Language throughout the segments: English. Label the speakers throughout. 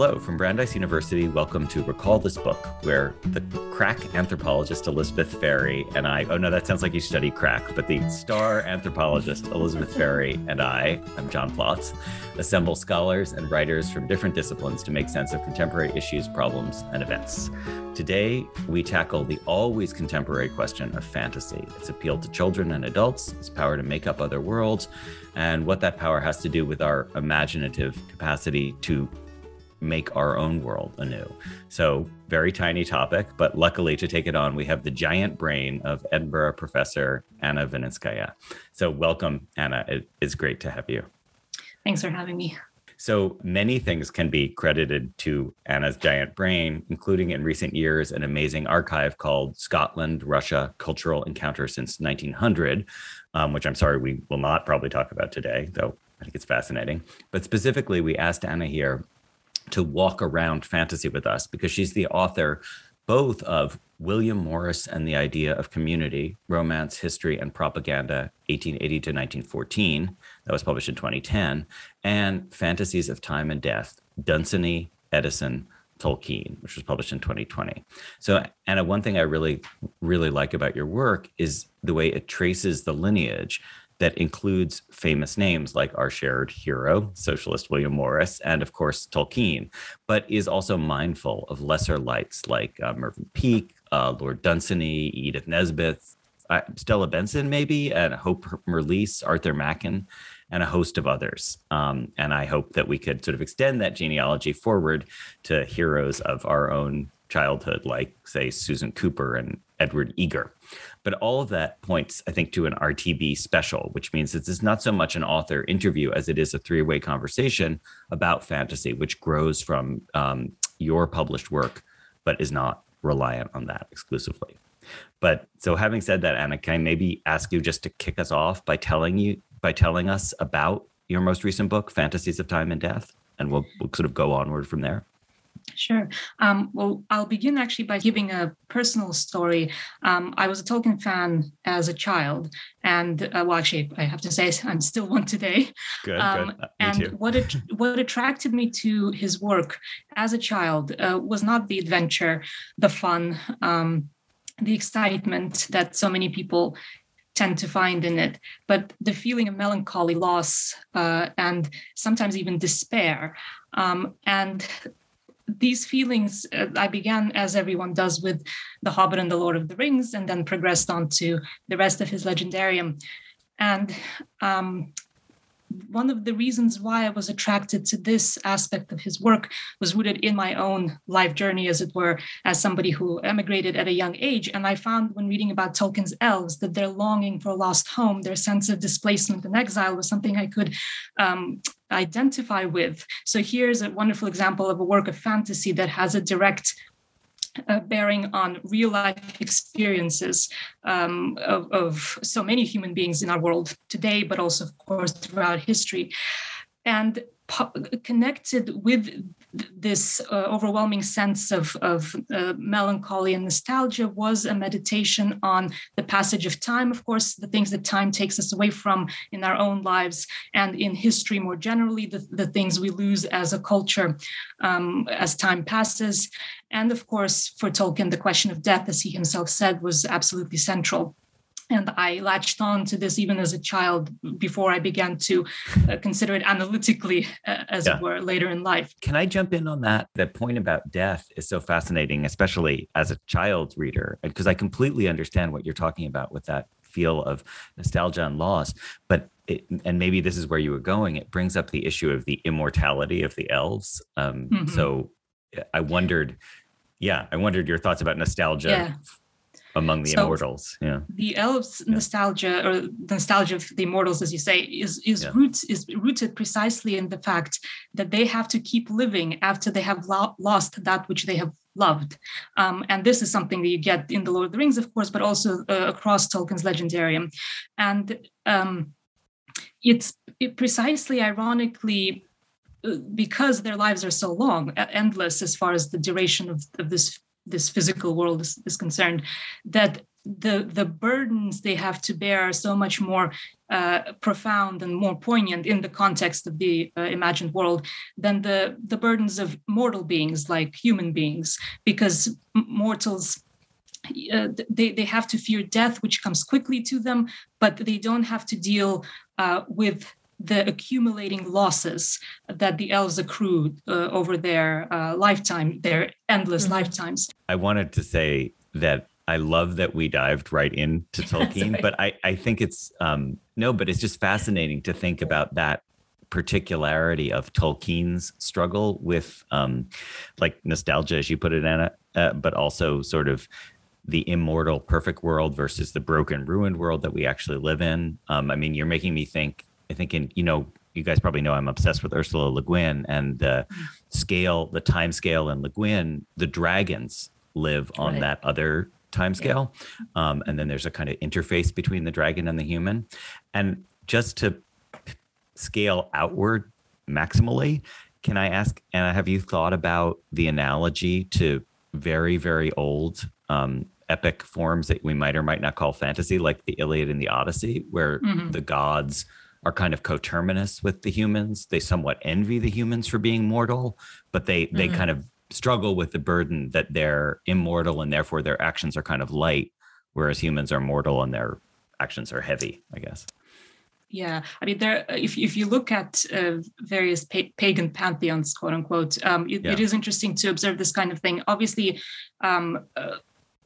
Speaker 1: Hello from Brandeis University. Welcome to Recall This Book, where the crack anthropologist Elizabeth Ferry and I, oh no, that sounds like you study crack, but the star anthropologist Elizabeth Ferry and I, I'm John Plotz, assemble scholars and writers from different disciplines to make sense of contemporary issues, problems, and events. Today, we tackle the always contemporary question of fantasy, its appeal to children and adults, its power to make up other worlds, and what that power has to do with our imaginative capacity to make our own world anew. So, very tiny topic, but luckily to take it on, we have the giant brain of Edinburgh professor Anna Vaninskaya. So, welcome, Anna. It is great to have you.
Speaker 2: Thanks for having me.
Speaker 1: So many things can be credited to Anna's giant brain, including in recent years an amazing archive called Scotland Russia Cultural Encounter since 1900, um, which I'm sorry we will not probably talk about today, though I think it's fascinating. But specifically, we asked Anna here to walk around fantasy with us because she's the author both of William Morris and the Idea of Community, Romance, History, and Propaganda, 1880 to 1914, that was published in 2010, and Fantasies of Time and Death, Dunsany, Eddison, Tolkien, which was published in 2020. So, Anna, one thing I really, really like about your work is the way it traces the lineage that includes famous names like our shared hero, socialist William Morris, and of course Tolkien, but is also mindful of lesser lights like uh, Mervyn Peake, uh, Lord Dunsany, Edith Nesbit, uh, Stella Benson, maybe, and Hope Mirrlees, Arthur Machen, and a host of others. Um, and I hope that we could sort of extend that genealogy forward to heroes of our own childhood, like, say, Susan Cooper and Edward Eager. But all of that points, I think, to an RTB special, which means this is not so much an author interview as it is a three way conversation about fantasy, which grows from um, your published work, but is not reliant on that exclusively. But so having said that, Anna, can I maybe ask you just to kick us off by telling you by telling us about your most recent book, Fantasies of Time and Death, and we'll, we'll sort of go onward from there.
Speaker 2: Sure. Um, well, I'll begin actually by giving a personal story. Um, I was a Tolkien fan as a child, and uh, well, actually, I have to say I'm still one today.
Speaker 1: Good. Um, good. Uh,
Speaker 2: and
Speaker 1: too.
Speaker 2: what it, what attracted me to his work as a child uh, was not the adventure, the fun, um, the excitement that so many people tend to find in it, but the feeling of melancholy, loss, uh, and sometimes even despair. Um, and these feelings uh, i began as everyone does with the hobbit and the lord of the rings and then progressed on to the rest of his legendarium. And um, one of the reasons why I was attracted to this aspect of his work was rooted in my own life journey, as it were, as somebody who emigrated at a young age. And I found when reading about Tolkien's elves that their longing for a lost home, their sense of displacement and exile was something I could um, identify with. So here's a wonderful example of a work of fantasy that has a direct uh, bearing on real life experiences um, of, of, so many human beings in our world today, but also, of course, throughout history. And connected with this uh, overwhelming sense of, of uh, melancholy and nostalgia was a meditation on the passage of time, of course, the things that time takes us away from in our own lives and in history more generally, the, the things we lose as a culture um, as time passes. And of course, for Tolkien, the question of death, as he himself said, was absolutely central and I latched on to this even as a child before I began to uh, consider it analytically, uh, as yeah. it were, later in life.
Speaker 1: Can I jump in on that? That point about death is so fascinating, especially as a child reader, because I completely understand what you're talking about with that feel of nostalgia and loss. But it, and maybe this is where you were going. It brings up the issue of the immortality of the elves. Um, mm-hmm. So I wondered, yeah, I wondered your thoughts about nostalgia. Yeah among the so immortals yeah
Speaker 2: the elves yeah. nostalgia or the nostalgia of the immortals as you say is is yeah. roots is rooted precisely in the fact that they have to keep living after they have lo- lost that which they have loved um, and this is something that you get in the lord of the rings of course but also uh, across tolkien's legendarium and um, it's it precisely ironically uh, because their lives are so long endless as far as the duration of, of this this physical world is, is concerned that the the burdens they have to bear are so much more uh, profound and more poignant in the context of the uh, imagined world than the the burdens of mortal beings like human beings because mortals uh, they, they have to fear death which comes quickly to them but they don't have to deal uh, with the accumulating losses that the elves accrued uh, over their uh, lifetime, their endless mm-hmm. lifetimes.
Speaker 1: I wanted to say that I love that we dived right into Tolkien, right. but I, I think it's um, no, but it's just fascinating to think about that particularity of Tolkien's struggle with um, like nostalgia, as you put it, Anna, uh, but also sort of the immortal perfect world versus the broken ruined world that we actually live in. Um, I mean, you're making me think I think in you know you guys probably know I'm obsessed with Ursula Le Guin and the scale, the time scale in Le Guin. The dragons live on right. that other time scale, yeah. um, and then there's a kind of interface between the dragon and the human. And just to scale outward maximally, can I ask? And have you thought about the analogy to very very old um, epic forms that we might or might not call fantasy, like the Iliad and the Odyssey, where mm-hmm. the gods are kind of coterminous with the humans. They somewhat envy the humans for being mortal, but they mm-hmm. they kind of struggle with the burden that they're immortal and therefore their actions are kind of light, whereas humans are mortal and their actions are heavy. I guess.
Speaker 2: Yeah, I mean, there. If if you look at uh, various pa- pagan pantheons, quote unquote, um, it, yeah. it is interesting to observe this kind of thing. Obviously, um, uh,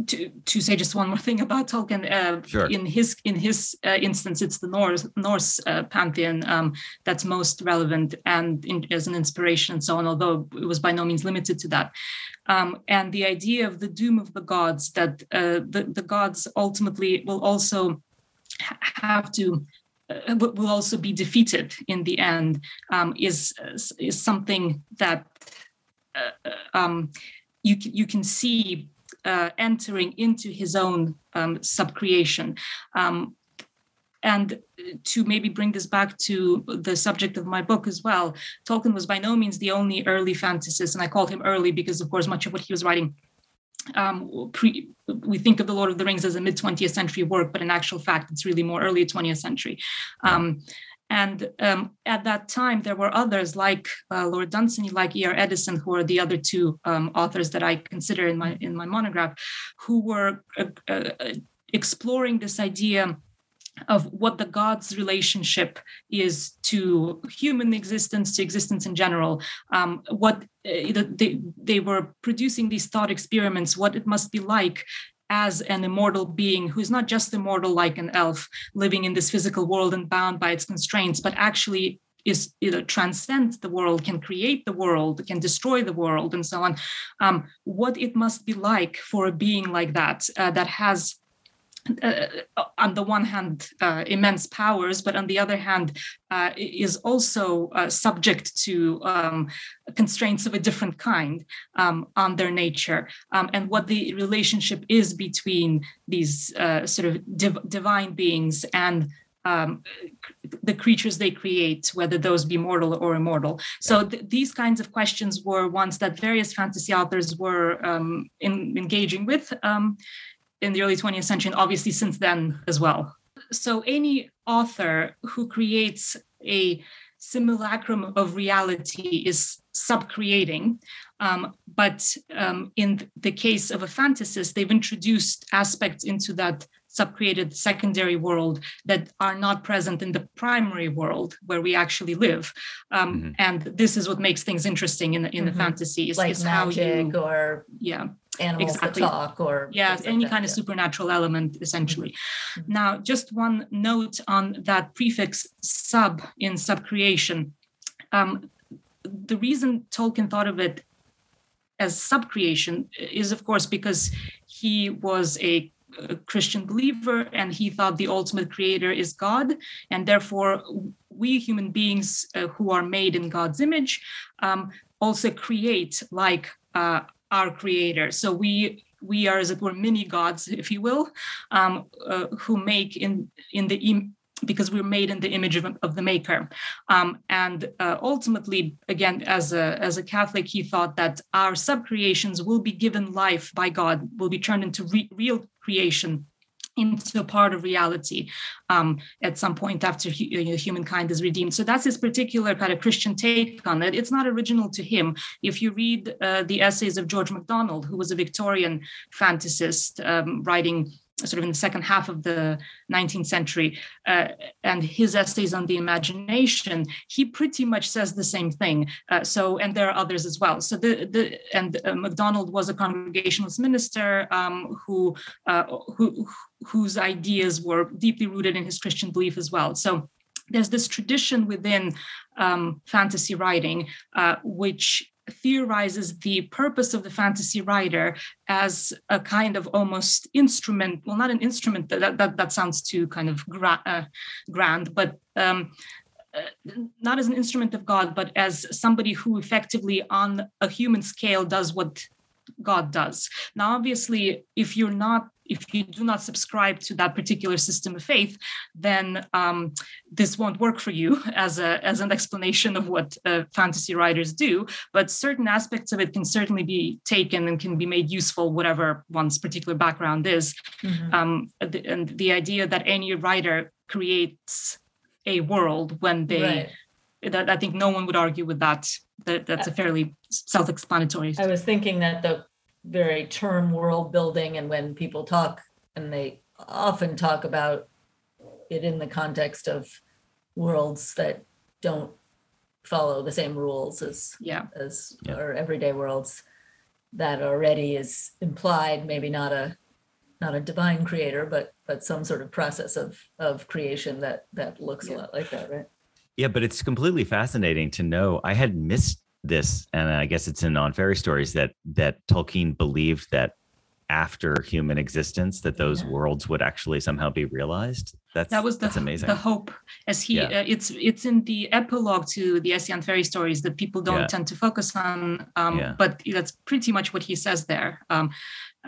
Speaker 2: to to say just one more thing about Tolkien, uh, sure. in his in his uh, instance, it's the Norse Norse uh, pantheon um, that's most relevant and in, as an inspiration and so on. Although it was by no means limited to that, um, and the idea of the doom of the gods that uh, the the gods ultimately will also have to uh, will also be defeated in the end um, is is something that uh, um, you you can see uh, entering into his own um, subcreation. Um, and to maybe bring this back to the subject of my book as well, Tolkien was by no means the only early fantasist, and I called him early because, of course, much of what he was writing um, pre, we think of the Lord of the Rings as a mid 20th century work, but in actual fact, it's really more early 20th century. Um, and um, at that time, there were others like uh, Lord Dunsany, like E.R. Eddison, who are the other two um, authors that I consider in my in my monograph, who were uh, uh, exploring this idea of what the gods relationship is to human existence to existence in general um, what uh, they, they were producing these thought experiments what it must be like as an immortal being who's not just immortal like an elf living in this physical world and bound by its constraints, but actually is you know transcend the world can create the world can destroy the world and so on. Um, what it must be like for a being like that uh, that has uh, on the one hand, uh, immense powers, but on the other hand, uh, is also uh, subject to um, constraints of a different kind um, on their nature. Um, and what the relationship is between these uh, sort of div- divine beings and um, the creatures they create, whether those be mortal or immortal. So th- these kinds of questions were ones that various fantasy authors were um, in, engaging with um, in the early 20th century, and obviously since then as well. So any author who creates a simulacrum of reality is subcreating. Um, but um, in the case of a fantasist, they've introduced aspects into that subcreated secondary world that are not present in the primary world where we actually live. Um, mm-hmm. And this is what makes things interesting in, the, in mm-hmm. the fantasy is,
Speaker 3: like
Speaker 2: is
Speaker 3: magic you, or
Speaker 2: yeah
Speaker 3: animals exactly. talk or
Speaker 2: yeah any kind of supernatural element essentially mm-hmm. now just one note on that prefix sub in subcreation um, the reason tolkien thought of it as subcreation is of course because he was a a Christian believer, and he thought the ultimate creator is God, and therefore we human beings uh, who are made in God's image um, also create like uh, our creator. So we we are, as it were, mini gods, if you will, um, uh, who make in in the Im- because we're made in the image of, of the maker um, and uh, ultimately again as a as a catholic he thought that our subcreations will be given life by god will be turned into re- real creation into a part of reality um, at some point after you know, humankind is redeemed. So that's his particular kind of Christian take on it. It's not original to him. If you read uh, the essays of George MacDonald, who was a Victorian fantasist um, writing sort of in the second half of the 19th century, uh, and his essays on the imagination, he pretty much says the same thing. Uh, so, and there are others as well. So, the the and uh, MacDonald was a Congregationalist minister um, who uh, who whose ideas were deeply rooted in his Christian belief as well. So. There's this tradition within um, fantasy writing, uh, which theorizes the purpose of the fantasy writer as a kind of almost instrument well not an instrument that that, that sounds too kind of gra- uh, grand but um, uh, not as an instrument of god but as somebody who effectively on a human scale does what god does. Now obviously if you're not if you do not subscribe to that particular system of faith, then um, this won't work for you as a as an explanation of what uh, fantasy writers do. But certain aspects of it can certainly be taken and can be made useful, whatever one's particular background is. Mm-hmm. Um, and the idea that any writer creates a world when they right. that I think no one would argue with that. That that's a fairly self-explanatory.
Speaker 3: I was thinking that the very term world building and when people talk and they often talk about it in the context of worlds that don't follow the same rules as
Speaker 2: yeah
Speaker 3: as yeah. our everyday worlds that already is implied maybe not a not a divine creator but but some sort of process of of creation that that looks yeah. a lot like that right
Speaker 1: yeah but it's completely fascinating to know i had missed this, and I guess it's in on fairy stories that that Tolkien believed that after human existence that those yeah. worlds would actually somehow be realized that's
Speaker 2: that was the,
Speaker 1: that's amazing
Speaker 2: the hope as he yeah. uh, it's it's in the epilogue to the essay on fairy stories that people don't yeah. tend to focus on um, but that's pretty much what he says there um,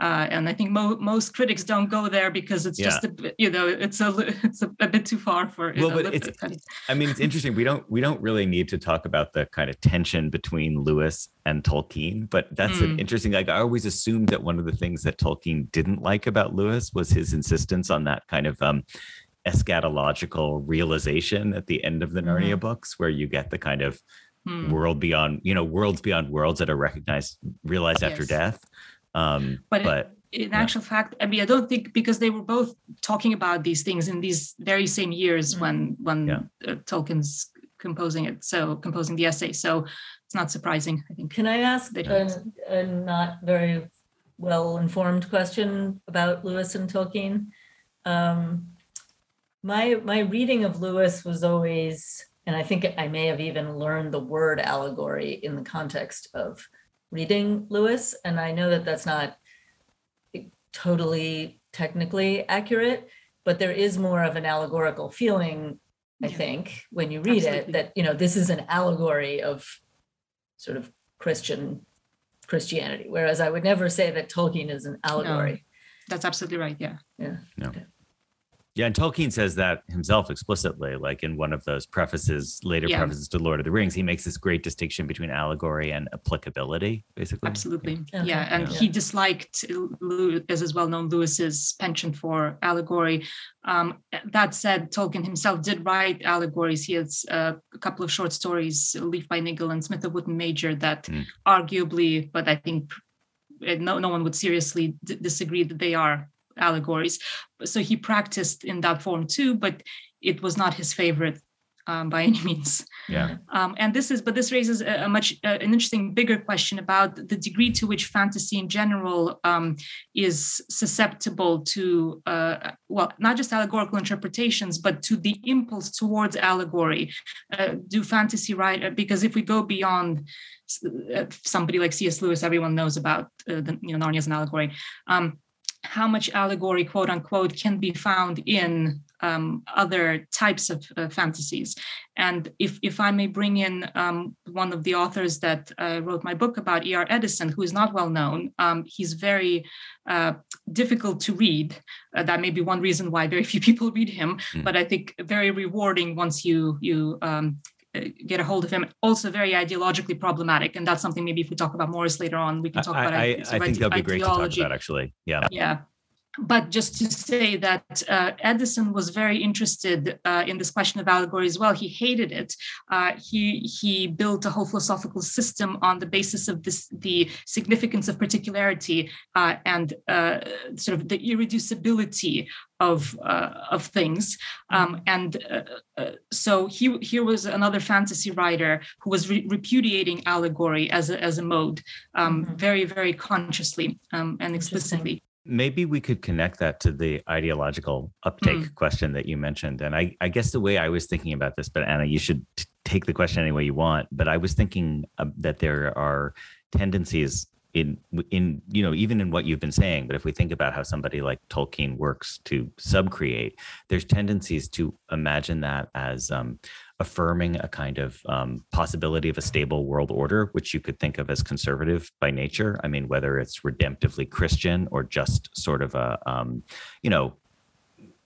Speaker 2: uh, and I think mo- most critics don't go there because it's yeah. just a you know it's a it's a, a bit too far for
Speaker 1: well, know, but it's I mean it's interesting we don't we don't really need to talk about the kind of tension between Lewis and Tolkien but that's mm. an interesting like I always assumed that one of the things that Tolkien didn't like about Lewis was his insistence on that kind of um, eschatological realization at the end of the Narnia mm-hmm. books where you get the kind of mm. world beyond you know worlds beyond worlds that are recognized realized yes. after death um,
Speaker 2: but, but in yeah. actual fact, I mean, I don't think because they were both talking about these things in these very same years mm when when yeah. uh, Tolkien's composing it, so composing the essay. So it's not surprising, I think.
Speaker 3: Can I ask a, a not very well informed question about Lewis and Tolkien? Um, my my reading of Lewis was always, and I think I may have even learned the word allegory in the context of reading Lewis, and I know that that's not totally technically accurate, but there is more of an allegorical feeling, I
Speaker 2: Yeah.
Speaker 3: think, when you read
Speaker 2: Absolutely.
Speaker 3: it, that you know this is an allegory of sort of Christian Christianity. Whereas I would never say that Tolkien is an allegory.
Speaker 2: That's absolutely right. Yeah.
Speaker 3: Yeah.
Speaker 1: Yeah, and Tolkien says that himself explicitly, like in one of those prefaces, later
Speaker 2: Yeah.
Speaker 1: prefaces to Lord of the Rings. He makes this great distinction between allegory and applicability, basically.
Speaker 2: Absolutely.
Speaker 3: Okay.
Speaker 2: Yeah. And
Speaker 1: Yeah.
Speaker 2: he disliked, as is well known, Lewis's penchant for allegory. Um, that said, Tolkien himself did write allegories. He has uh, a couple of short stories, Leaf by Niggle and Smith of Wootton Major, that
Speaker 1: Mm.
Speaker 2: arguably, but I think uh, no, no one would seriously d- disagree that they are allegories. So he practiced in that form too, but it was not his favorite um, by any means.
Speaker 1: Yeah.
Speaker 2: Um, and this is, but this raises a, a much uh, an interesting, bigger question about the degree to which fantasy in general um, is susceptible to, uh, well, not just allegorical interpretations, but to the impulse towards allegory. Uh, do fantasy write? Because if we go beyond uh, somebody like C.S. Lewis, everyone knows about uh, the you know Narnia as an allegory. Um, how much allegory, quote unquote, can be found in um, other types of uh, fantasies. And if, if I may bring in um, one of the authors that uh, wrote my book about, E.R. Eddison, who is not well known, um, he's very uh, difficult to read. Uh, that may be one reason why very few people read him,
Speaker 1: Mm.
Speaker 2: but I think very rewarding once you you um, Uh, get a hold of him. Also very ideologically problematic, and that's something maybe if we talk about Morris later on, we can talk
Speaker 1: I,
Speaker 2: about.
Speaker 1: I, I think that'd be great to talk about, actually. Yeah.
Speaker 2: yeah but just to say that uh, eddison was very interested uh, in this question of allegory as well. He hated it. Uh, he he built a whole philosophical system on the basis of this the significance of particularity uh, and uh, sort of the irreducibility of uh, of things. Um, and so he here was another fantasy writer who was re- repudiating allegory as a, as a mode um,
Speaker 3: Mhm.
Speaker 2: very very consciously um, and explicitly
Speaker 1: Maybe we could connect that to the ideological uptake
Speaker 2: Mm.
Speaker 1: question that you mentioned. And I, I guess the way I was thinking about this, but Anna, you should t- take the question any way you want. But I was thinking uh, that there are tendencies in in you know even in what you've been saying but if we think about how somebody like tolkien works to subcreate there's tendencies to imagine that as um, affirming a kind of um, possibility of a stable world order which you could think of as conservative by nature i mean whether it's redemptively christian or just sort of a um, you know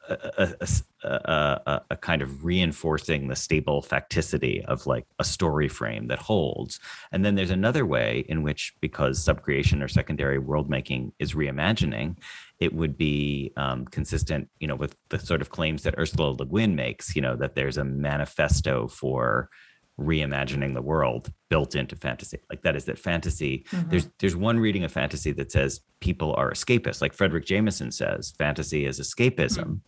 Speaker 1: a, a, a, a, kind of reinforcing the stable facticity of like a story frame that holds. And then there's another way in which, because subcreation or secondary world making is reimagining, it would be um, consistent, you know, with the sort of claims that Ursula Le Guin makes, you know, that there's a manifesto for reimagining the world built into fantasy. Like that is that fantasy
Speaker 3: Mhm.
Speaker 1: there's there's one reading of fantasy that says people are escapists. Like fredric jameson says fantasy is escapism.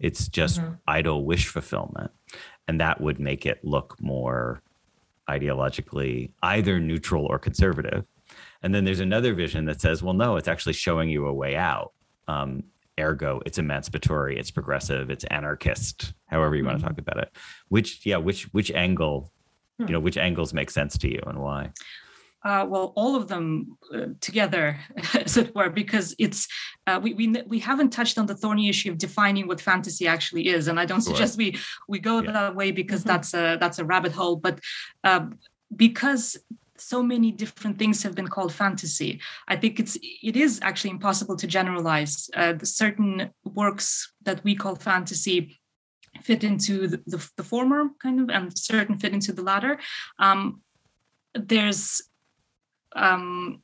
Speaker 1: It's just
Speaker 3: Mhm.
Speaker 1: idle wish fulfillment. And that would make it look more ideologically either neutral or conservative. And then there's another vision that says well no it's actually showing you a way out um, ergo it's emancipatory it's progressive it's anarchist however you want to talk about it which yeah which which angle
Speaker 3: Hmm.
Speaker 1: you know which angles make sense to you and why
Speaker 2: Uh, well, all of them uh, together, as it were, because it's uh, we we we haven't touched on the thorny issue of defining what fantasy actually is, and I don't
Speaker 1: Sure.
Speaker 2: suggest we we go
Speaker 1: Yeah.
Speaker 2: that way because
Speaker 3: Mhm.
Speaker 2: that's a that's a rabbit hole. But uh, because so many different things have been called fantasy, I think it's it is actually impossible to generalize. Uh, the certain works that we call fantasy fit into the, the, the former kind of, and certain fit into the latter. Um, there's um,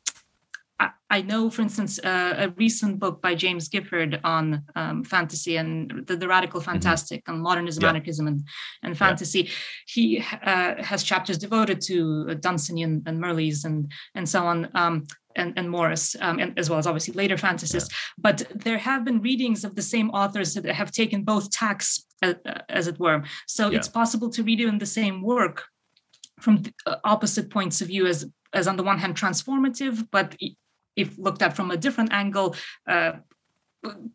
Speaker 2: I, I know, for instance, uh, a recent book by James Gifford on um, fantasy and the, the radical fantastic and modernism,
Speaker 1: Yeah.
Speaker 2: anarchism, and, and fantasy. He uh, has chapters devoted to uh, Dunsany and Mirrlees and and so on. Um, and, and Morris, um, and as well as obviously later fantasists. But there have been readings of the same authors that have taken both tacks, uh, as it were. So
Speaker 1: Yeah.
Speaker 2: it's possible to read in the same work from uh, opposite points of view as as on the one hand transformative but if looked at from a different angle uh,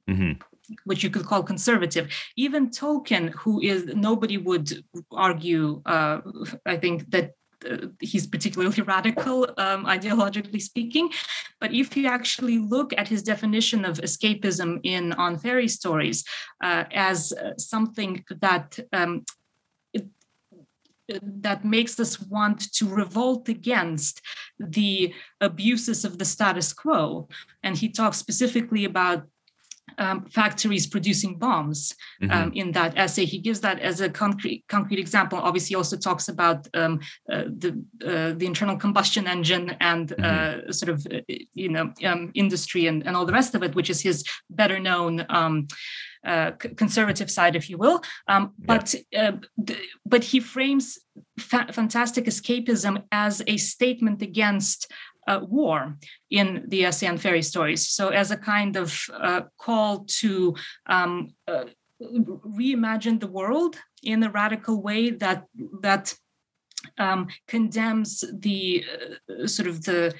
Speaker 1: Mhm.
Speaker 2: which you could call conservative even tolkien who is nobody would argue uh, i think that uh, he's particularly radical um, ideologically speaking. But if you actually look at his definition of escapism in On Fairy Stories uh, as uh, something that um, that makes us want to revolt against the abuses of the status quo. And he talks specifically about um, factories producing bombs um, mm-hmm. in that essay. He gives that as a concrete concrete example. Obviously, he also talks about um, uh, the uh, the internal combustion engine and mm-hmm. uh, sort of uh, you know um, industry and, and all the rest of it, which is his better known. Uh, conservative side, if you will, um, but uh, but he frames fa- fantastic escapism as a statement against uh, war in the essay on fairy stories. So, as a kind of uh, call to um, uh, reimagine the world in a radical way that that um, condemns the uh, sort of the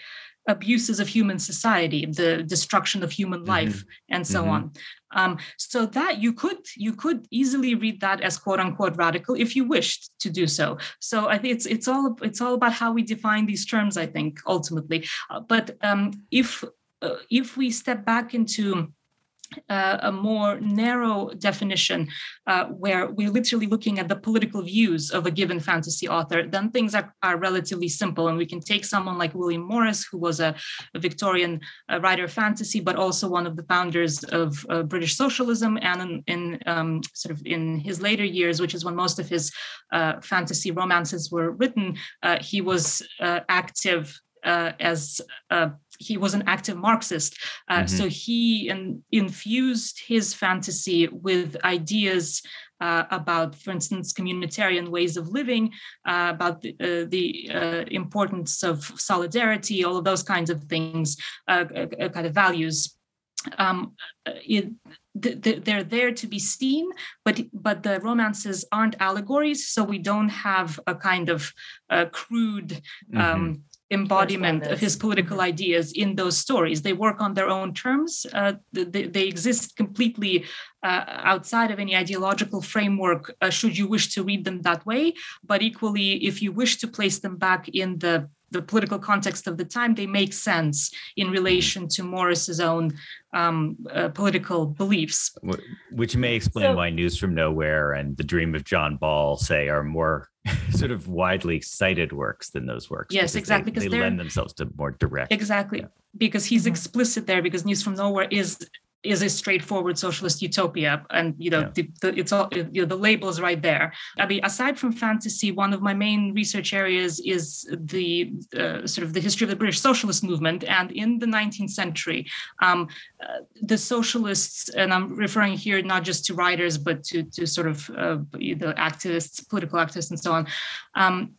Speaker 2: abuses of human society, the destruction of human mm-hmm. life, mm-hmm. and so mm-hmm. on. Um, so that you could you could easily read that as quote unquote radical if you wished to do so. So I think it's it's all it's all about how we define these terms. I think ultimately, uh, but um, if uh, if we step back into uh, a more narrow definition uh, where we're literally looking at the political views of a given fantasy author, then things are, are relatively simple. And we can take someone like William Morris, who was a, a Victorian uh, writer of fantasy, but also one of the founders of uh, British socialism. And in, in um, sort of in his later years, which is when most of his uh, fantasy romances were written, uh, he was active uh, as uh, he was an active Marxist. Uh, mm-hmm. So he in, infused his fantasy with ideas uh, about, for instance, communitarian ways of living, uh, about the, uh, the importance of solidarity, all of those kinds of things, kind of values. Um, it, they're there to be seen but but the romances aren't allegories so we don't have a kind of uh, crude um, mm-hmm embodiment of his political mm-hmm. ideas in those stories. They work on their own terms. Uh, they, they, exist completely uh, outside of any ideological framework, uh, should you wish to read them that way. But equally, if you wish to place them back in the the political context of the time, they make sense in relation to Morris's own um, uh, political beliefs.
Speaker 1: Which may explain so, why News from Nowhere and The Dream of John Ball, say, are more sort of widely cited works than those works.
Speaker 2: Yes, exactly.
Speaker 1: They, because they lend themselves to more direct.
Speaker 2: Exactly. Yeah. Because he's mm-hmm. explicit there, because News from Nowhere is is a straightforward socialist utopia. And you know yeah. the, the, it's all you know the label is right there. I mean aside from fantasy one of my main research areas is the uh, sort of the history of the british socialist movement. And in the 19th century um, uh, the socialists and i'm referring here not just to writers but to, to sort of uh, the activists political activists and so on um,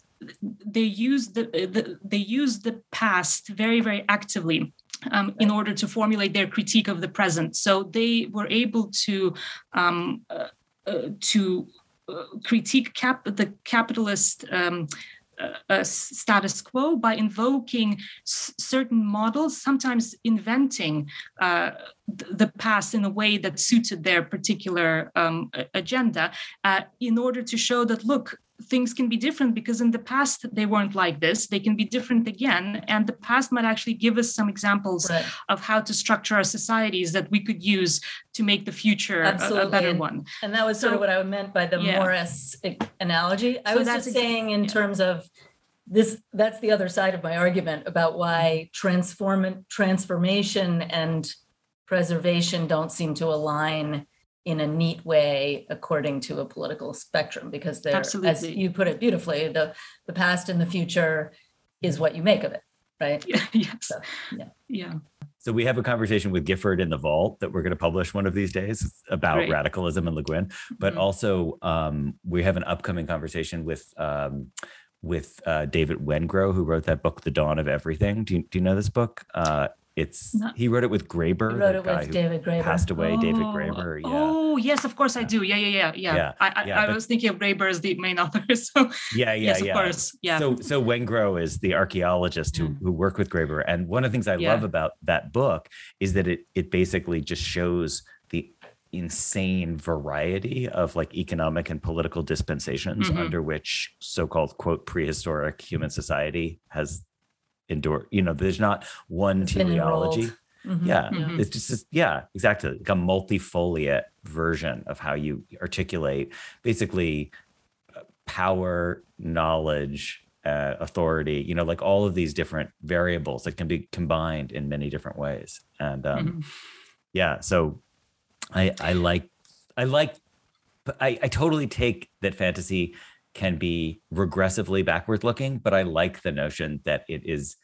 Speaker 2: they use the, the they use the past very very actively um, in order to formulate their critique of the present. So they were able to um, uh, uh, to uh, critique cap- the capitalist. Um, uh, status quo by invoking s- certain models, sometimes inventing uh, th- the past in a way that suited their particular um, agenda, uh, in order to show that look, things can be different because in the past they weren't like this they can be different again and the past might actually give us some examples right. of how to structure our societies that we could use to make the future a, a, better
Speaker 3: and,
Speaker 2: one
Speaker 3: and that was so, sort of what i meant by the yeah. morris eh, analogy i so was just saying in yeah. terms of this that's the other side of my argument about why mm-hmm. transform transformation and preservation don't seem to align in a neat way according to a political spectrum because there as you put it beautifully the the past and the future is what you make of it right
Speaker 2: yeah yes. So, yeah yeah
Speaker 1: so we have a conversation with Gifford in the Vault that we're going to publish one of these days about Great. radicalism and Le Guin, but mm-hmm. also um, we have an upcoming conversation with um, with uh, David Wengrow, who wrote that book, The Dawn of Everything. Do you, do you know this book? Uh, it's Not, he wrote it with Graeber.
Speaker 3: He wrote it with David Graeber.
Speaker 1: Passed away, oh, David Graeber. Yeah.
Speaker 2: Oh yes, of course I do. Yeah, yeah, yeah, yeah. yeah I, yeah, I, I was thinking of Graeber as the main author. So
Speaker 1: yeah, yeah,
Speaker 2: yes,
Speaker 1: yeah.
Speaker 2: of course. Yeah.
Speaker 1: So so Wengrow is the archaeologist who mm. who worked with Graeber, and one of the things I love about that book is that it it basically just shows the insane variety of like economic and political dispensations
Speaker 2: Mhm.
Speaker 1: under which so-called quote prehistoric human society has endured you know there's not one
Speaker 3: It's
Speaker 1: teleology
Speaker 3: enrolled. Mhm.
Speaker 1: yeah
Speaker 2: Mhm.
Speaker 1: it's just yeah exactly like a multifoliate version of how you articulate basically uh, power knowledge uh, authority you know like all of these different variables that can be combined in many different ways and um
Speaker 2: Mhm.
Speaker 1: yeah so i i like i like i i totally take that fantasy can be regressively backward looking but i like the notion that it is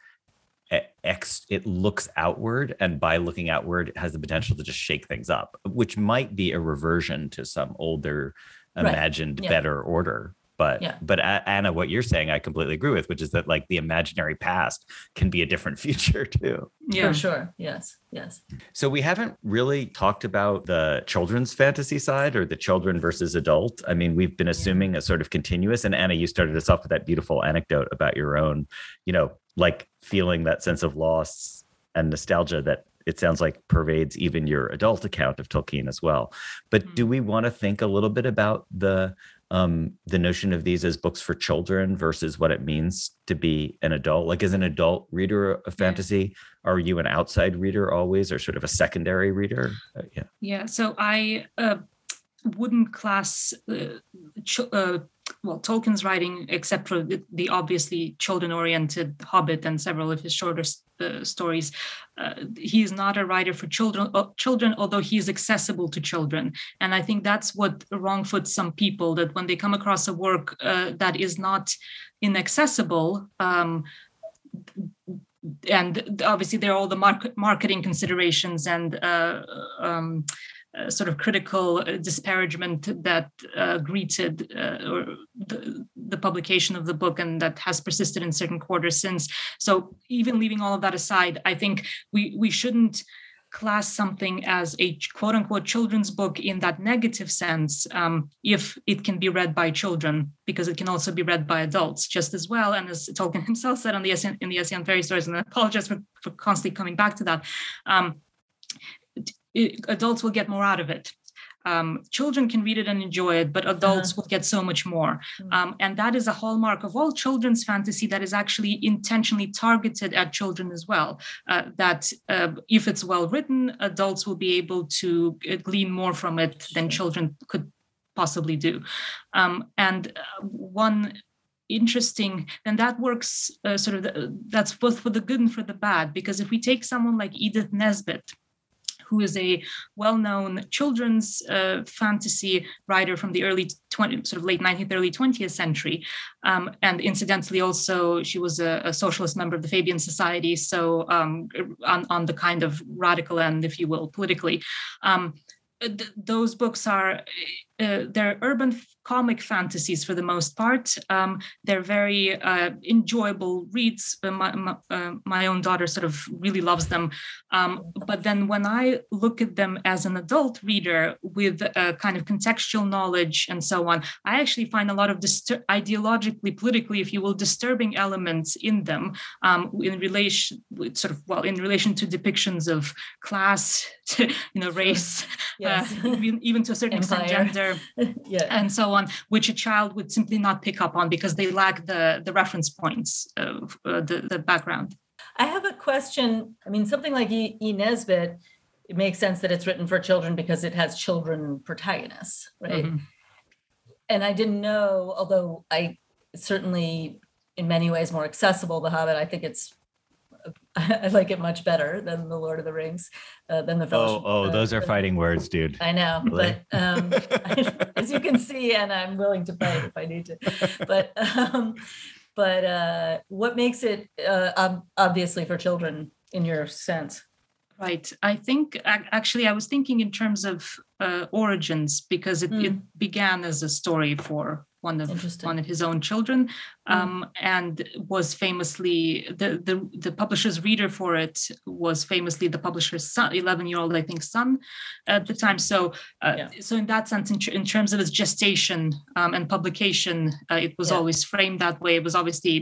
Speaker 1: ex it looks outward and by looking outward it has the potential to just shake things up which might be a reversion to some older
Speaker 3: Right.
Speaker 1: imagined
Speaker 3: Yeah.
Speaker 1: better order but
Speaker 3: Yeah.
Speaker 1: but anna what you're saying i completely agree with which is that like the imaginary past can be a different future too
Speaker 2: yeah
Speaker 3: For sure. Yes. Yes.
Speaker 1: so we haven't really talked about the children's fantasy side or the children versus adult. I mean, we've been assuming a sort of continuous. And Anna, you started us off with that beautiful anecdote about your own, you know, like feeling that sense of loss and nostalgia that it sounds like pervades even your adult account of Tolkien as well. But do mm-hmm. we want to think a little bit about the um the notion of these as books for children versus what it means to be an adult. Like as an adult reader of fantasy? Are you an outside reader always or sort of a secondary reader? Uh, yeah.
Speaker 2: Yeah, so I uh, wouldn't class uh, ch- uh, well Tolkien's writing, except for the, the obviously children-oriented Hobbit and several of his shorter uh, stories. Uh, he is not a writer for children, uh, children, although he is accessible to children. And I think that's what wrongfoots some people that when they come across a work uh, that is not inaccessible. Um, and obviously there are all the market, marketing considerations and uh, um, uh, sort of critical uh, disparagement that uh, greeted uh, or the, the publication of the book and that has persisted in certain quarters since. So even leaving all of that aside, I think we we shouldn't class something as a quote unquote children's book in that negative sense um, if it can be read by children because it can also be read by adults just as well and as tolkien himself said on the in the essay on fairy stories and i apologize for, for constantly coming back to that um, it, adults will get more out of it um, children can read it and enjoy it, but adults will get so much more. Um, and that is a hallmark of all children's fantasy that is actually intentionally targeted at children as well. Uh, that uh, if it's well written, adults will be able to uh, glean more from it than children could possibly do. Um, and uh, one interesting and that works uh, sort of the, that's both for the good and for the bad because if we take someone like edith nesbit who is a well-known children's uh, fantasy writer from the early 20, sort of late 19th, early 20th century. Um, and incidentally, also she was a, a, socialist member of the Fabian Society, so um, on, on, the kind of radical end, if you will, politically. Um, th- those books are uh, they're urban comic fantasies for the most part. Um, they're very uh, enjoyable reads. Uh, my, my, uh, my, own daughter sort of really loves them. Um, but then when I look at them as an adult reader with a kind of contextual knowledge and so on, I actually find a lot of distur- ideologically, politically, if you will, disturbing elements in them um, in relation, sort of, well, in relation to depictions of class, to, you know, race,
Speaker 3: yes.
Speaker 2: even, even to a certain
Speaker 3: Empire.
Speaker 2: extent, gender.
Speaker 3: yeah.
Speaker 2: and so on, which a child would simply not pick up on because they lack the the reference points of uh, the the background.
Speaker 3: I have a question. I mean, something like E. e. Nesbit, it makes sense that it's written for children because it has children protagonists, right?
Speaker 2: Mm-hmm.
Speaker 3: And I didn't know, although I certainly in many ways more accessible, The Hobbit. I think it's I like it much better than the Lord of the Rings, uh, than the
Speaker 1: oh
Speaker 3: Fellowship.
Speaker 1: oh
Speaker 3: uh,
Speaker 1: those are
Speaker 3: the-
Speaker 1: fighting words dude
Speaker 3: I know,
Speaker 1: Really?
Speaker 3: but um, as you can see, and I'm willing to fight if I need to. But um, but uh, what makes it uh, ob- obviously for children in your sense?
Speaker 2: Right. I think actually I was thinking in terms of uh, origins because it, it began as a story for one of one of his own children, um, and was famously the, the the publisher's reader for it was famously the publisher's son, eleven year old I think son at the time. So uh,
Speaker 3: Yeah.
Speaker 2: so in that sense, in, in terms of its gestation um, and publication, uh, it was
Speaker 3: Yeah.
Speaker 2: always framed that way. It was obviously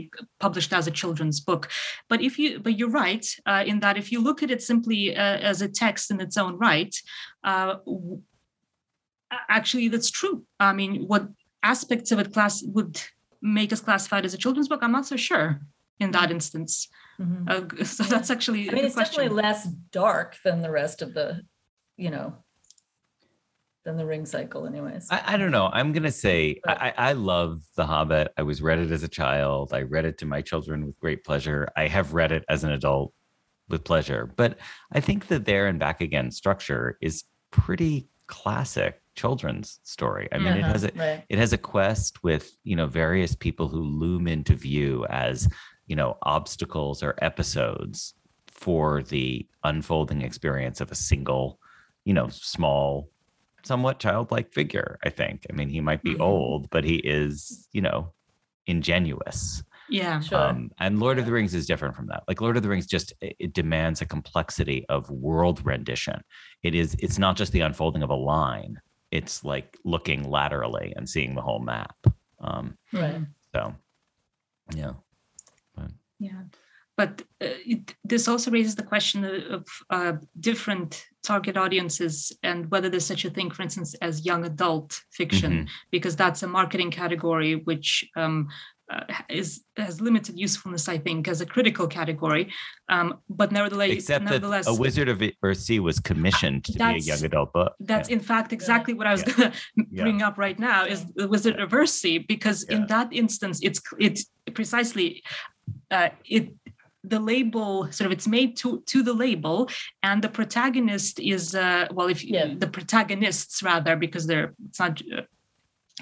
Speaker 2: published as a children's book. But if you but you're right uh, in that if you look at it simply uh, as a text in its own right. Uh, actually that's true. I mean, what aspects of it class would make us classified as a children's book? I'm not so sure in that instance. Mm-hmm. Uh, so that's actually.
Speaker 3: I mean, it's question. definitely less dark than the rest of the, you know, than the ring cycle anyways
Speaker 1: i, I don't know i'm gonna say I, I love the hobbit i was read it as a child i read it to my children with great pleasure i have read it as an adult with pleasure but i think the there and back again structure is pretty classic children's story i mean uh-huh, it has a right. it has a quest with you know various people who loom into view as you know obstacles or episodes for the unfolding experience of a single you know small somewhat childlike figure, I think. I mean, he might be mm-hmm. old, but he is, you know, ingenuous.
Speaker 2: Yeah, sure. Um,
Speaker 1: and Lord of the Rings is different from that. Like Lord of the Rings just it demands a complexity of world rendition. It is it's not just the unfolding of a line. It's like looking laterally and seeing the whole map. Um,
Speaker 2: right.
Speaker 1: So, yeah.
Speaker 2: But. Yeah but uh, it, this also raises the question of uh, different target audiences and whether there's such a thing, for instance, as young adult fiction, mm-hmm. because that's a marketing category which um, uh, is has limited usefulness, I think, as a critical category. Um, but nevertheless,
Speaker 1: except
Speaker 2: nevertheless,
Speaker 1: that a Wizard of Earthsea was commissioned to be a young adult book.
Speaker 2: That's yeah. in fact exactly what I was yeah. going to bring up right now is the Wizard of Earthsea, because in that instance, it's it's precisely uh, it the label sort of it's made to to the label and the protagonist is uh well if yeah. the protagonists rather because they're it's not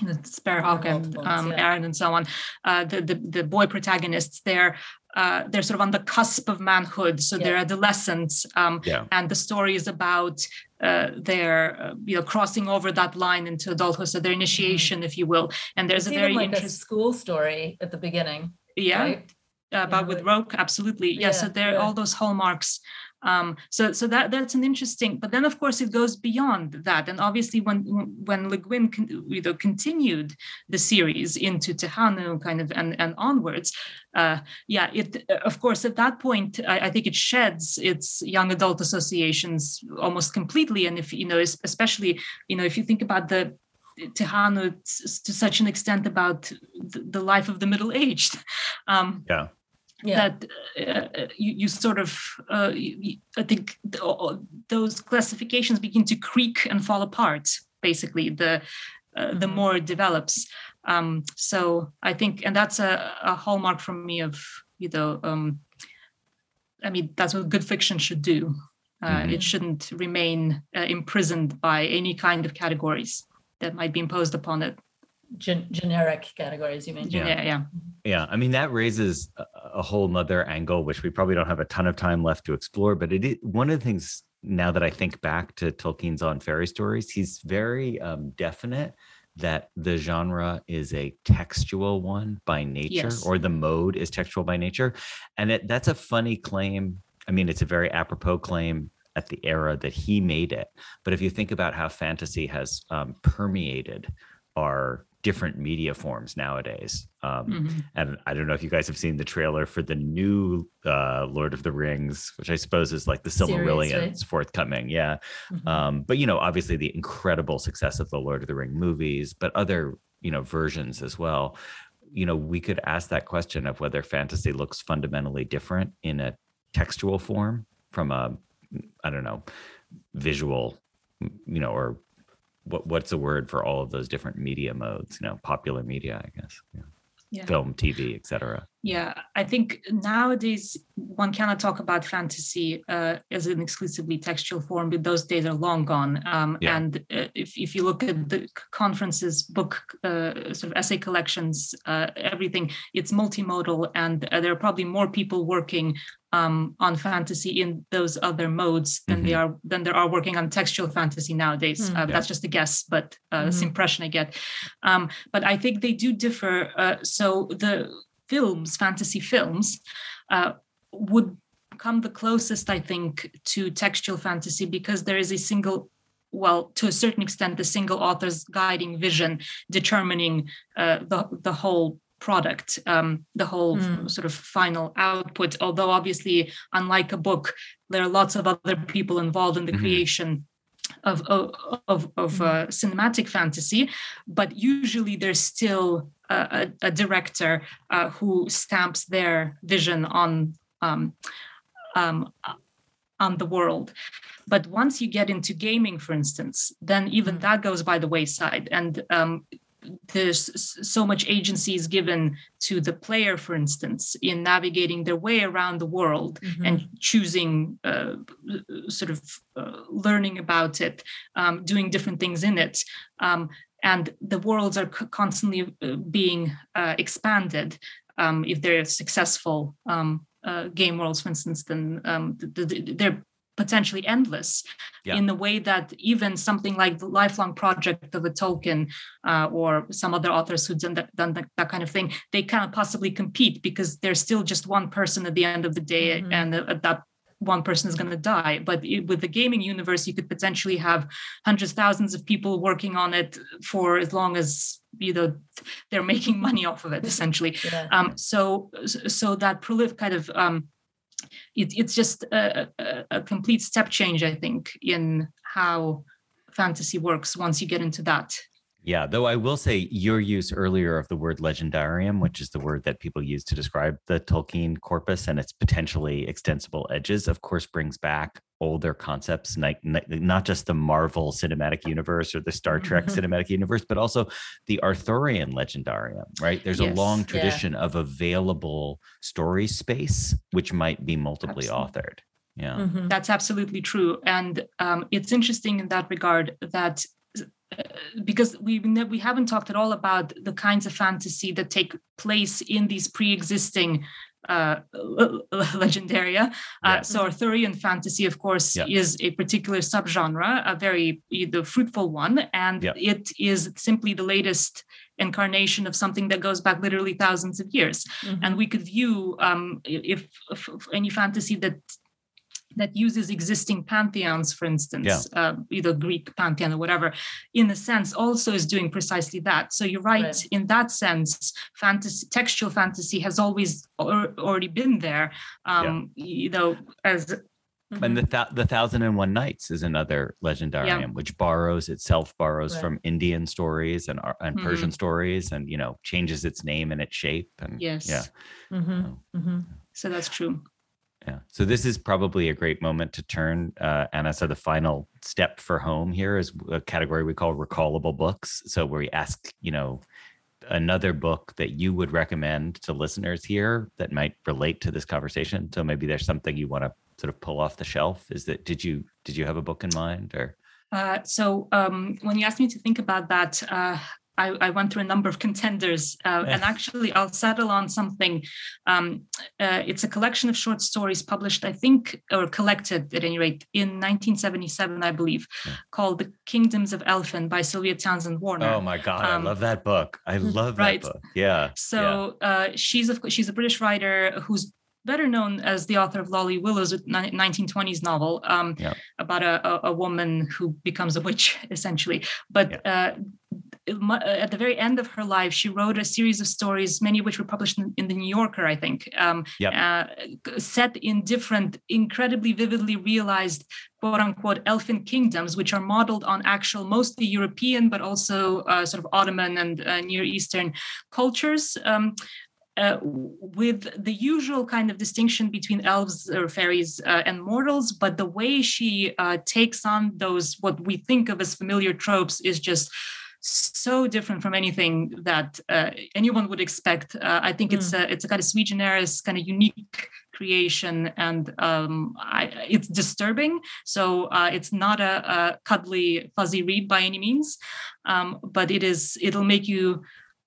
Speaker 2: Sparrowhawk and um, yeah. Arren and so on. Uh, the, the the boy protagonists they're uh, they're sort of on the cusp of manhood, so yeah. they're adolescents, um, yeah. and the story is about uh, their uh, you know crossing over that line into adulthood, so their mm-hmm. initiation, mm-hmm. if you will. And there's
Speaker 3: it's
Speaker 2: a very
Speaker 3: like
Speaker 2: interesting
Speaker 3: school story at the beginning.
Speaker 2: Yeah, right? uh, but with Roke, absolutely, yeah. yeah so there are yeah. all those hallmarks. Um, so so that that's an interesting. But then of course it goes beyond that, and obviously when when Le Guin con, you know, continued the series into Tehanu kind of and and onwards, uh, yeah, it of course at that point I, I, think it sheds its young adult associations almost completely, and if you know especially you know if you think about the Tehanu to such an extent about the life of the middle aged. Um,
Speaker 1: yeah
Speaker 2: yeah. that uh, you, you, sort of uh, you, i think those classifications begin to creak and fall apart basically the uh, the mm-hmm. more it develops um, so i think and that's a, a hallmark for me of you know um, i mean that's what good fiction should do uh, mm-hmm. it shouldn't remain uh, imprisoned by any kind of categories that might be imposed upon it
Speaker 3: Gen- generic categories you mentioned.
Speaker 2: Yeah, yeah.
Speaker 1: Yeah, I mean that raises a, a whole nother angle, which we probably don't have a ton of time left to explore. But it is one of the things now that I think back to Tolkien's on fairy stories, he's very um, definite that the genre is a textual one by nature, yes. or the mode is textual by nature, and it, that's a funny claim. I mean, it's a very apropos claim at the era that he made it. But if you think about how fantasy has um, permeated our different media forms nowadays. Um, mm-hmm. And I don't know if you guys have seen the trailer for the new uh, Lord of the Rings, which I suppose is like the Silmarillion right? forthcoming. Yeah. Mm-hmm. Um, but, you know, obviously the incredible success of the Lord of the Ring movies, but other, you know, versions as well. You know, we could ask that question of whether fantasy looks fundamentally different in a textual form from a, I don't know, visual, you know, or what what's the word for all of those different media modes you know popular media i guess yeah. Yeah. film tv etc
Speaker 2: yeah i think nowadays one cannot talk about fantasy uh, as an exclusively textual form but those days are long gone um, yeah. and uh, if, if you look at the conferences book uh, sort of essay collections uh, everything it's multimodal and uh, there are probably more people working um, on fantasy in those other modes than mm-hmm. they are than there are working on textual fantasy nowadays. Mm-hmm. Uh, that's just a guess, but uh, mm-hmm. this impression I get. Um, but I think they do differ. Uh, so the films, fantasy films, uh, would come the closest, I think, to textual fantasy because there is a single well to a certain extent the single author's guiding vision determining uh, the the whole product, um, the whole mm. sort of final output. Although obviously, unlike a book, there are lots of other people involved in the mm-hmm. creation of of of, of uh, cinematic fantasy, but usually there's still a, a, a director uh, who stamps their vision on um, um, on the world. But once you get into gaming, for instance, then even mm. that goes by the wayside, and um, there's so much agency is given to the player, for instance, in navigating their way around the world mm-hmm. and choosing, uh, sort of uh, learning about it, um, doing different things in it. Um, and the worlds are c- constantly uh, being uh, expanded um, if they're successful um, uh, game worlds, for instance, then um, the, the, they're potentially endless yeah. in the way that even something like the lifelong project of a Tolkien uh, or some other authors who've done that, done that, that, kind of thing, they cannot possibly compete because there's still just one person at the end of the day mm-hmm. and uh, that one person is going to die but it, with the gaming universe you could potentially have hundreds thousands of people working on it for as long as you know they're making money off of it essentially yeah. um, so so that prolific kind of um, it, it's just a, a, a complete step change, I think, in how fantasy works once you get into that.
Speaker 1: Yeah, though I will say your use earlier of the word legendarium, which is the word that people use to describe the Tolkien corpus and its potentially extensible edges, of course, brings back older concepts, like not just the Marvel cinematic universe or the Star Trek cinematic universe, but also the Arthurian legendarium, right? There's yes, a long tradition yeah. of available story space, which might be multiply absolutely. authored. Yeah.
Speaker 2: Mm-hmm. That's absolutely true. And um, it's interesting in that regard that because we we haven't talked at all about the kinds of fantasy that take place in these pre-existing uh, legendaria. Uh, So Arthurian fantasy, of course, yeah. is a particular subgenre, a very the fruitful one, and yeah. it is simply the latest incarnation of something that goes back literally thousands of years. Mm-hmm. And we could view um, if, if, any fantasy that that uses existing pantheons, for instance, yeah. uh, either Greek pantheon or whatever, in a sense, also is doing precisely that. So you're right, right. in that sense, fantasy, textual fantasy has always or, already been there. Um, yeah. You know, as
Speaker 1: and the th- the thousand and one nights is another legendarium yeah. which borrows itself borrows right. from indian stories and and mm-hmm. persian stories and you know changes its name and its shape and
Speaker 2: yes
Speaker 1: yeah
Speaker 2: mm-hmm. So, mm-hmm. so that's true
Speaker 1: yeah. So this is probably a great moment to turn, uh, Anna. So the final step for home here is a category we call recallable books. So where we ask, you know, another book that you would recommend to listeners here that might relate to this conversation. So maybe there's something you want to sort of pull off the shelf. Is that did you did you have a book in mind or?
Speaker 2: Uh, so um, when you asked me to think about that, uh, I, I, went through a number of contenders, uh, and actually, I'll settle on something. Um, uh, it's a collection of short stories published, I think, or collected at any rate, in 1977, I believe, yeah. called "The Kingdoms of Elfin" by Sylvia Townsend Warner.
Speaker 1: Oh my God, um, I love that book! I love right? that book. Yeah.
Speaker 2: So
Speaker 1: yeah.
Speaker 2: Uh, she's a she's a British writer who's better known as the author of Lolly Willowes 1920s novel um, yeah. about a, a, woman who becomes a witch, essentially. But yeah. uh, at the very end of her life, she wrote a series of stories, many of which were published in, in the New Yorker, I think, um, yep. uh, set in different, incredibly vividly realized quote unquote elfin kingdoms, which are modeled on actual, mostly European, but also uh, sort of Ottoman and uh, Near Eastern cultures. Um, uh, with the usual kind of distinction between elves or fairies uh, and mortals, but the way she uh, takes on those what we think of as familiar tropes is just so different from anything that uh, anyone would expect. Uh, I think mm. it's a it's a kind of sui generis, kind of unique creation, and um, I, it's disturbing. So uh, it's not a, a, cuddly, fuzzy read by any means, um, but it is. It'll make you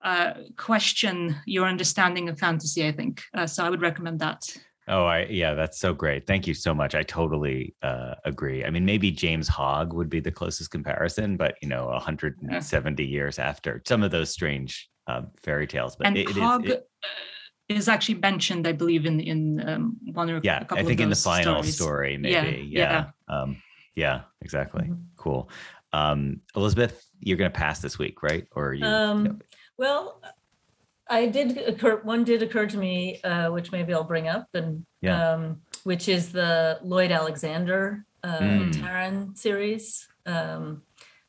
Speaker 2: uh, question your understanding of fantasy. I think uh, so. I would recommend that.
Speaker 1: Oh, I yeah, that's so great. Thank you so much. I totally uh, agree. I mean, maybe James Hogg would be the closest comparison, but you know, 170 yeah. years after some of those strange um, fairy tales. But
Speaker 2: and
Speaker 1: it,
Speaker 2: Hogg it is, it, uh, is, actually mentioned, I believe, in in um, one or
Speaker 1: yeah, I think in the final stories. story, maybe. Yeah, yeah, um, yeah exactly. Mm-hmm. Cool. Um, Elizabeth, you're going to pass this week, right? Or you?
Speaker 3: Um, well, I did occur. One did occur to me, uh, which maybe I'll bring up, and yeah. um, which is the Lloyd Alexander uh, mm. Taran series. Um,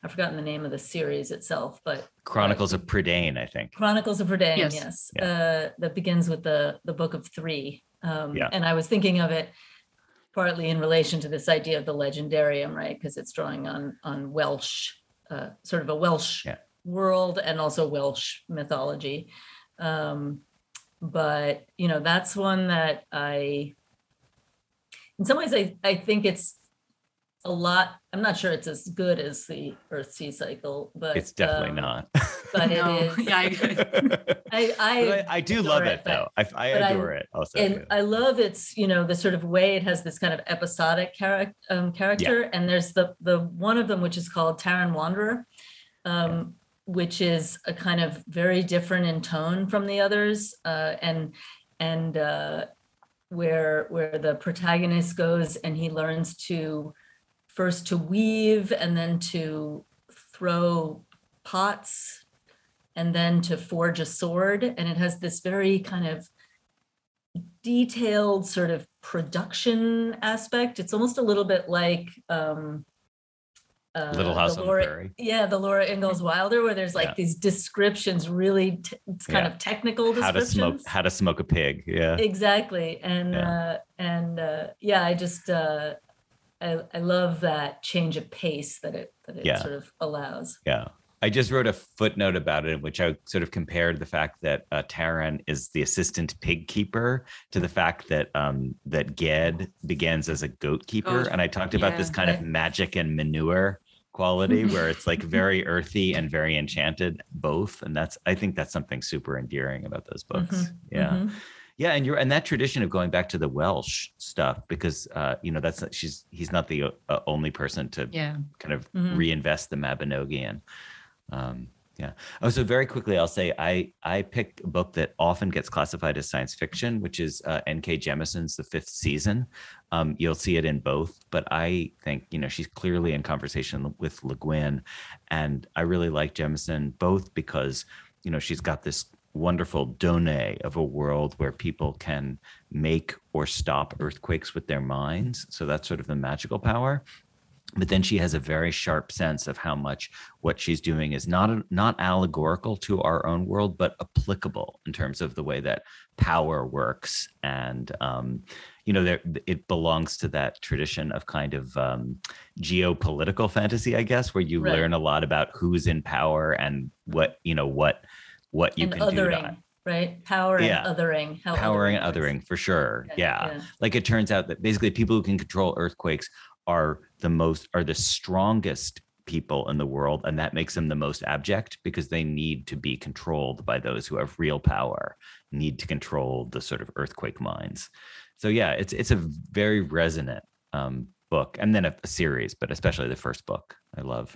Speaker 3: I've forgotten the name of the series itself, but
Speaker 1: Chronicles of Prydain, I think.
Speaker 3: Chronicles of Prydain,
Speaker 2: Yes.
Speaker 3: yes,
Speaker 1: Yeah.
Speaker 3: uh, that begins with the the Book of Three. Um,
Speaker 1: Yeah.
Speaker 3: And I was thinking of it partly in relation to this idea of the legendarium, right? Because it's drawing on on Welsh, uh, sort of a Welsh
Speaker 1: Yeah.
Speaker 3: World and also Welsh mythology. Um, but you know, that's one that I, in some ways, I I think it's a lot. I'm not sure it's as good as the Earthsea cycle, but
Speaker 1: It's definitely
Speaker 3: um,
Speaker 1: not.
Speaker 3: But it
Speaker 2: No,
Speaker 3: is.
Speaker 2: yeah, I.
Speaker 3: I I,
Speaker 1: I, I do love
Speaker 3: it,
Speaker 1: it though. I, I
Speaker 3: but I-
Speaker 1: adore it also.
Speaker 3: and
Speaker 1: too.
Speaker 3: I love its you know the sort of way it has this kind of episodic character um, character and there's the the one of them which is called Taran Wanderer um, which is a kind of very different in tone from the others uh, and and uh, where where the protagonist goes and he learns to first to weave and then to throw pots and then to forge a sword. And it has this very kind of detailed sort of production aspect. It's almost a little bit like um uh,
Speaker 1: Little House
Speaker 3: the
Speaker 1: on the Prairie.
Speaker 3: yeah the Laura Ingalls Wilder where there's like
Speaker 1: Yeah.
Speaker 3: these descriptions really t- it's kind
Speaker 1: Yeah.
Speaker 3: of technical
Speaker 1: How to smoke how to smoke a pig. Yeah.
Speaker 3: exactly and
Speaker 1: Yeah.
Speaker 3: uh and uh yeah i just uh i i love that change of pace that it that it sort of allows
Speaker 1: Yeah. I just wrote a footnote about it, in which I sort of compared the fact that uh, Taran is the assistant pig keeper to the fact that um, that Ged begins as a goat keeper,
Speaker 2: Goat,
Speaker 1: and I talked about this
Speaker 2: yeah,
Speaker 1: kind of magic and manure quality, where it's like very earthy and very enchanted, both, and that's I think that's something super endearing about those books.
Speaker 3: Mhm,
Speaker 1: Yeah.
Speaker 3: mhm.
Speaker 1: Yeah, and you're and that tradition of going back to the Welsh stuff because uh, you know that's she's he's not the uh, only person to
Speaker 2: yeah.
Speaker 1: kind of
Speaker 3: Mhm.
Speaker 1: reinvest the Mabinogion. Um, yeah. Oh, so very quickly, I'll say I I picked a book that often gets classified as science fiction, which is uh, N.K. Jemisin's The Fifth Season. Um, you'll see it in both, but I think you know she's clearly in conversation with Le Guin, and I really like Jemison both because you know she's got this wonderful donne of a world where people can make or stop earthquakes with their minds. So that's sort of the magical power but then she has a very sharp sense of how much what she's doing is not not allegorical to our own world but applicable in terms of the way that power works and um, you know there it belongs to that tradition of kind of um, geopolitical fantasy i guess where you
Speaker 3: Right.
Speaker 1: learn a lot about who's in power and what you know what what you
Speaker 3: and
Speaker 1: can
Speaker 3: othering
Speaker 1: do to
Speaker 3: right power
Speaker 1: Yeah.
Speaker 3: and othering how
Speaker 1: power and
Speaker 3: works.
Speaker 1: othering for sure yeah
Speaker 3: yeah.
Speaker 1: like it turns out that basically people who can control earthquakes are the most are the strongest people in the world and that makes them the most abject because they need to be controlled by those who have real power need to control the sort of earthquake minds so yeah it's it's a very resonant um, book and then a, a series but especially the first book i love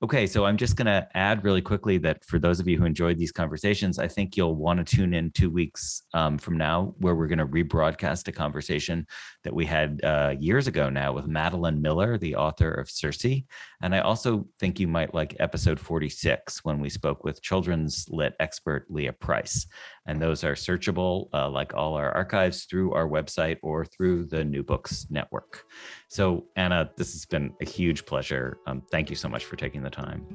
Speaker 1: Okay, so I'm just going to add really quickly that for those of you who enjoyed these conversations, I think you'll want to tune in two weeks um, from now, where we're going to rebroadcast a conversation that we had uh, years ago now with Madeline Miller, the author of Circe. And I also think you might like episode 46 when we spoke with children's lit expert Leah Price. And those are searchable, uh, like all our archives, through our website or through the New Books Network. So, Anna, this has been a huge pleasure. Um, thank you so much for taking the time.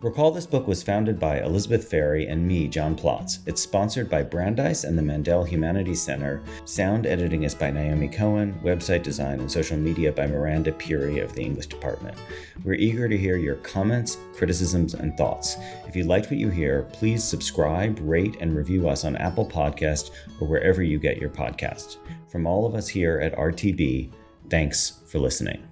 Speaker 4: Recall this book was founded by Elizabeth Ferry and me, John Plotz. It's sponsored by Brandeis and the Mandel Humanities Center. Sound editing is by Naomi Cohen, website design and social media by Miranda Puri of the English department. We're eager to hear your comments, criticisms, and thoughts. If you liked what you hear, please subscribe, rate, and review us on Apple Podcast or wherever you get your podcasts. From all of us here at RTB, thanks for listening.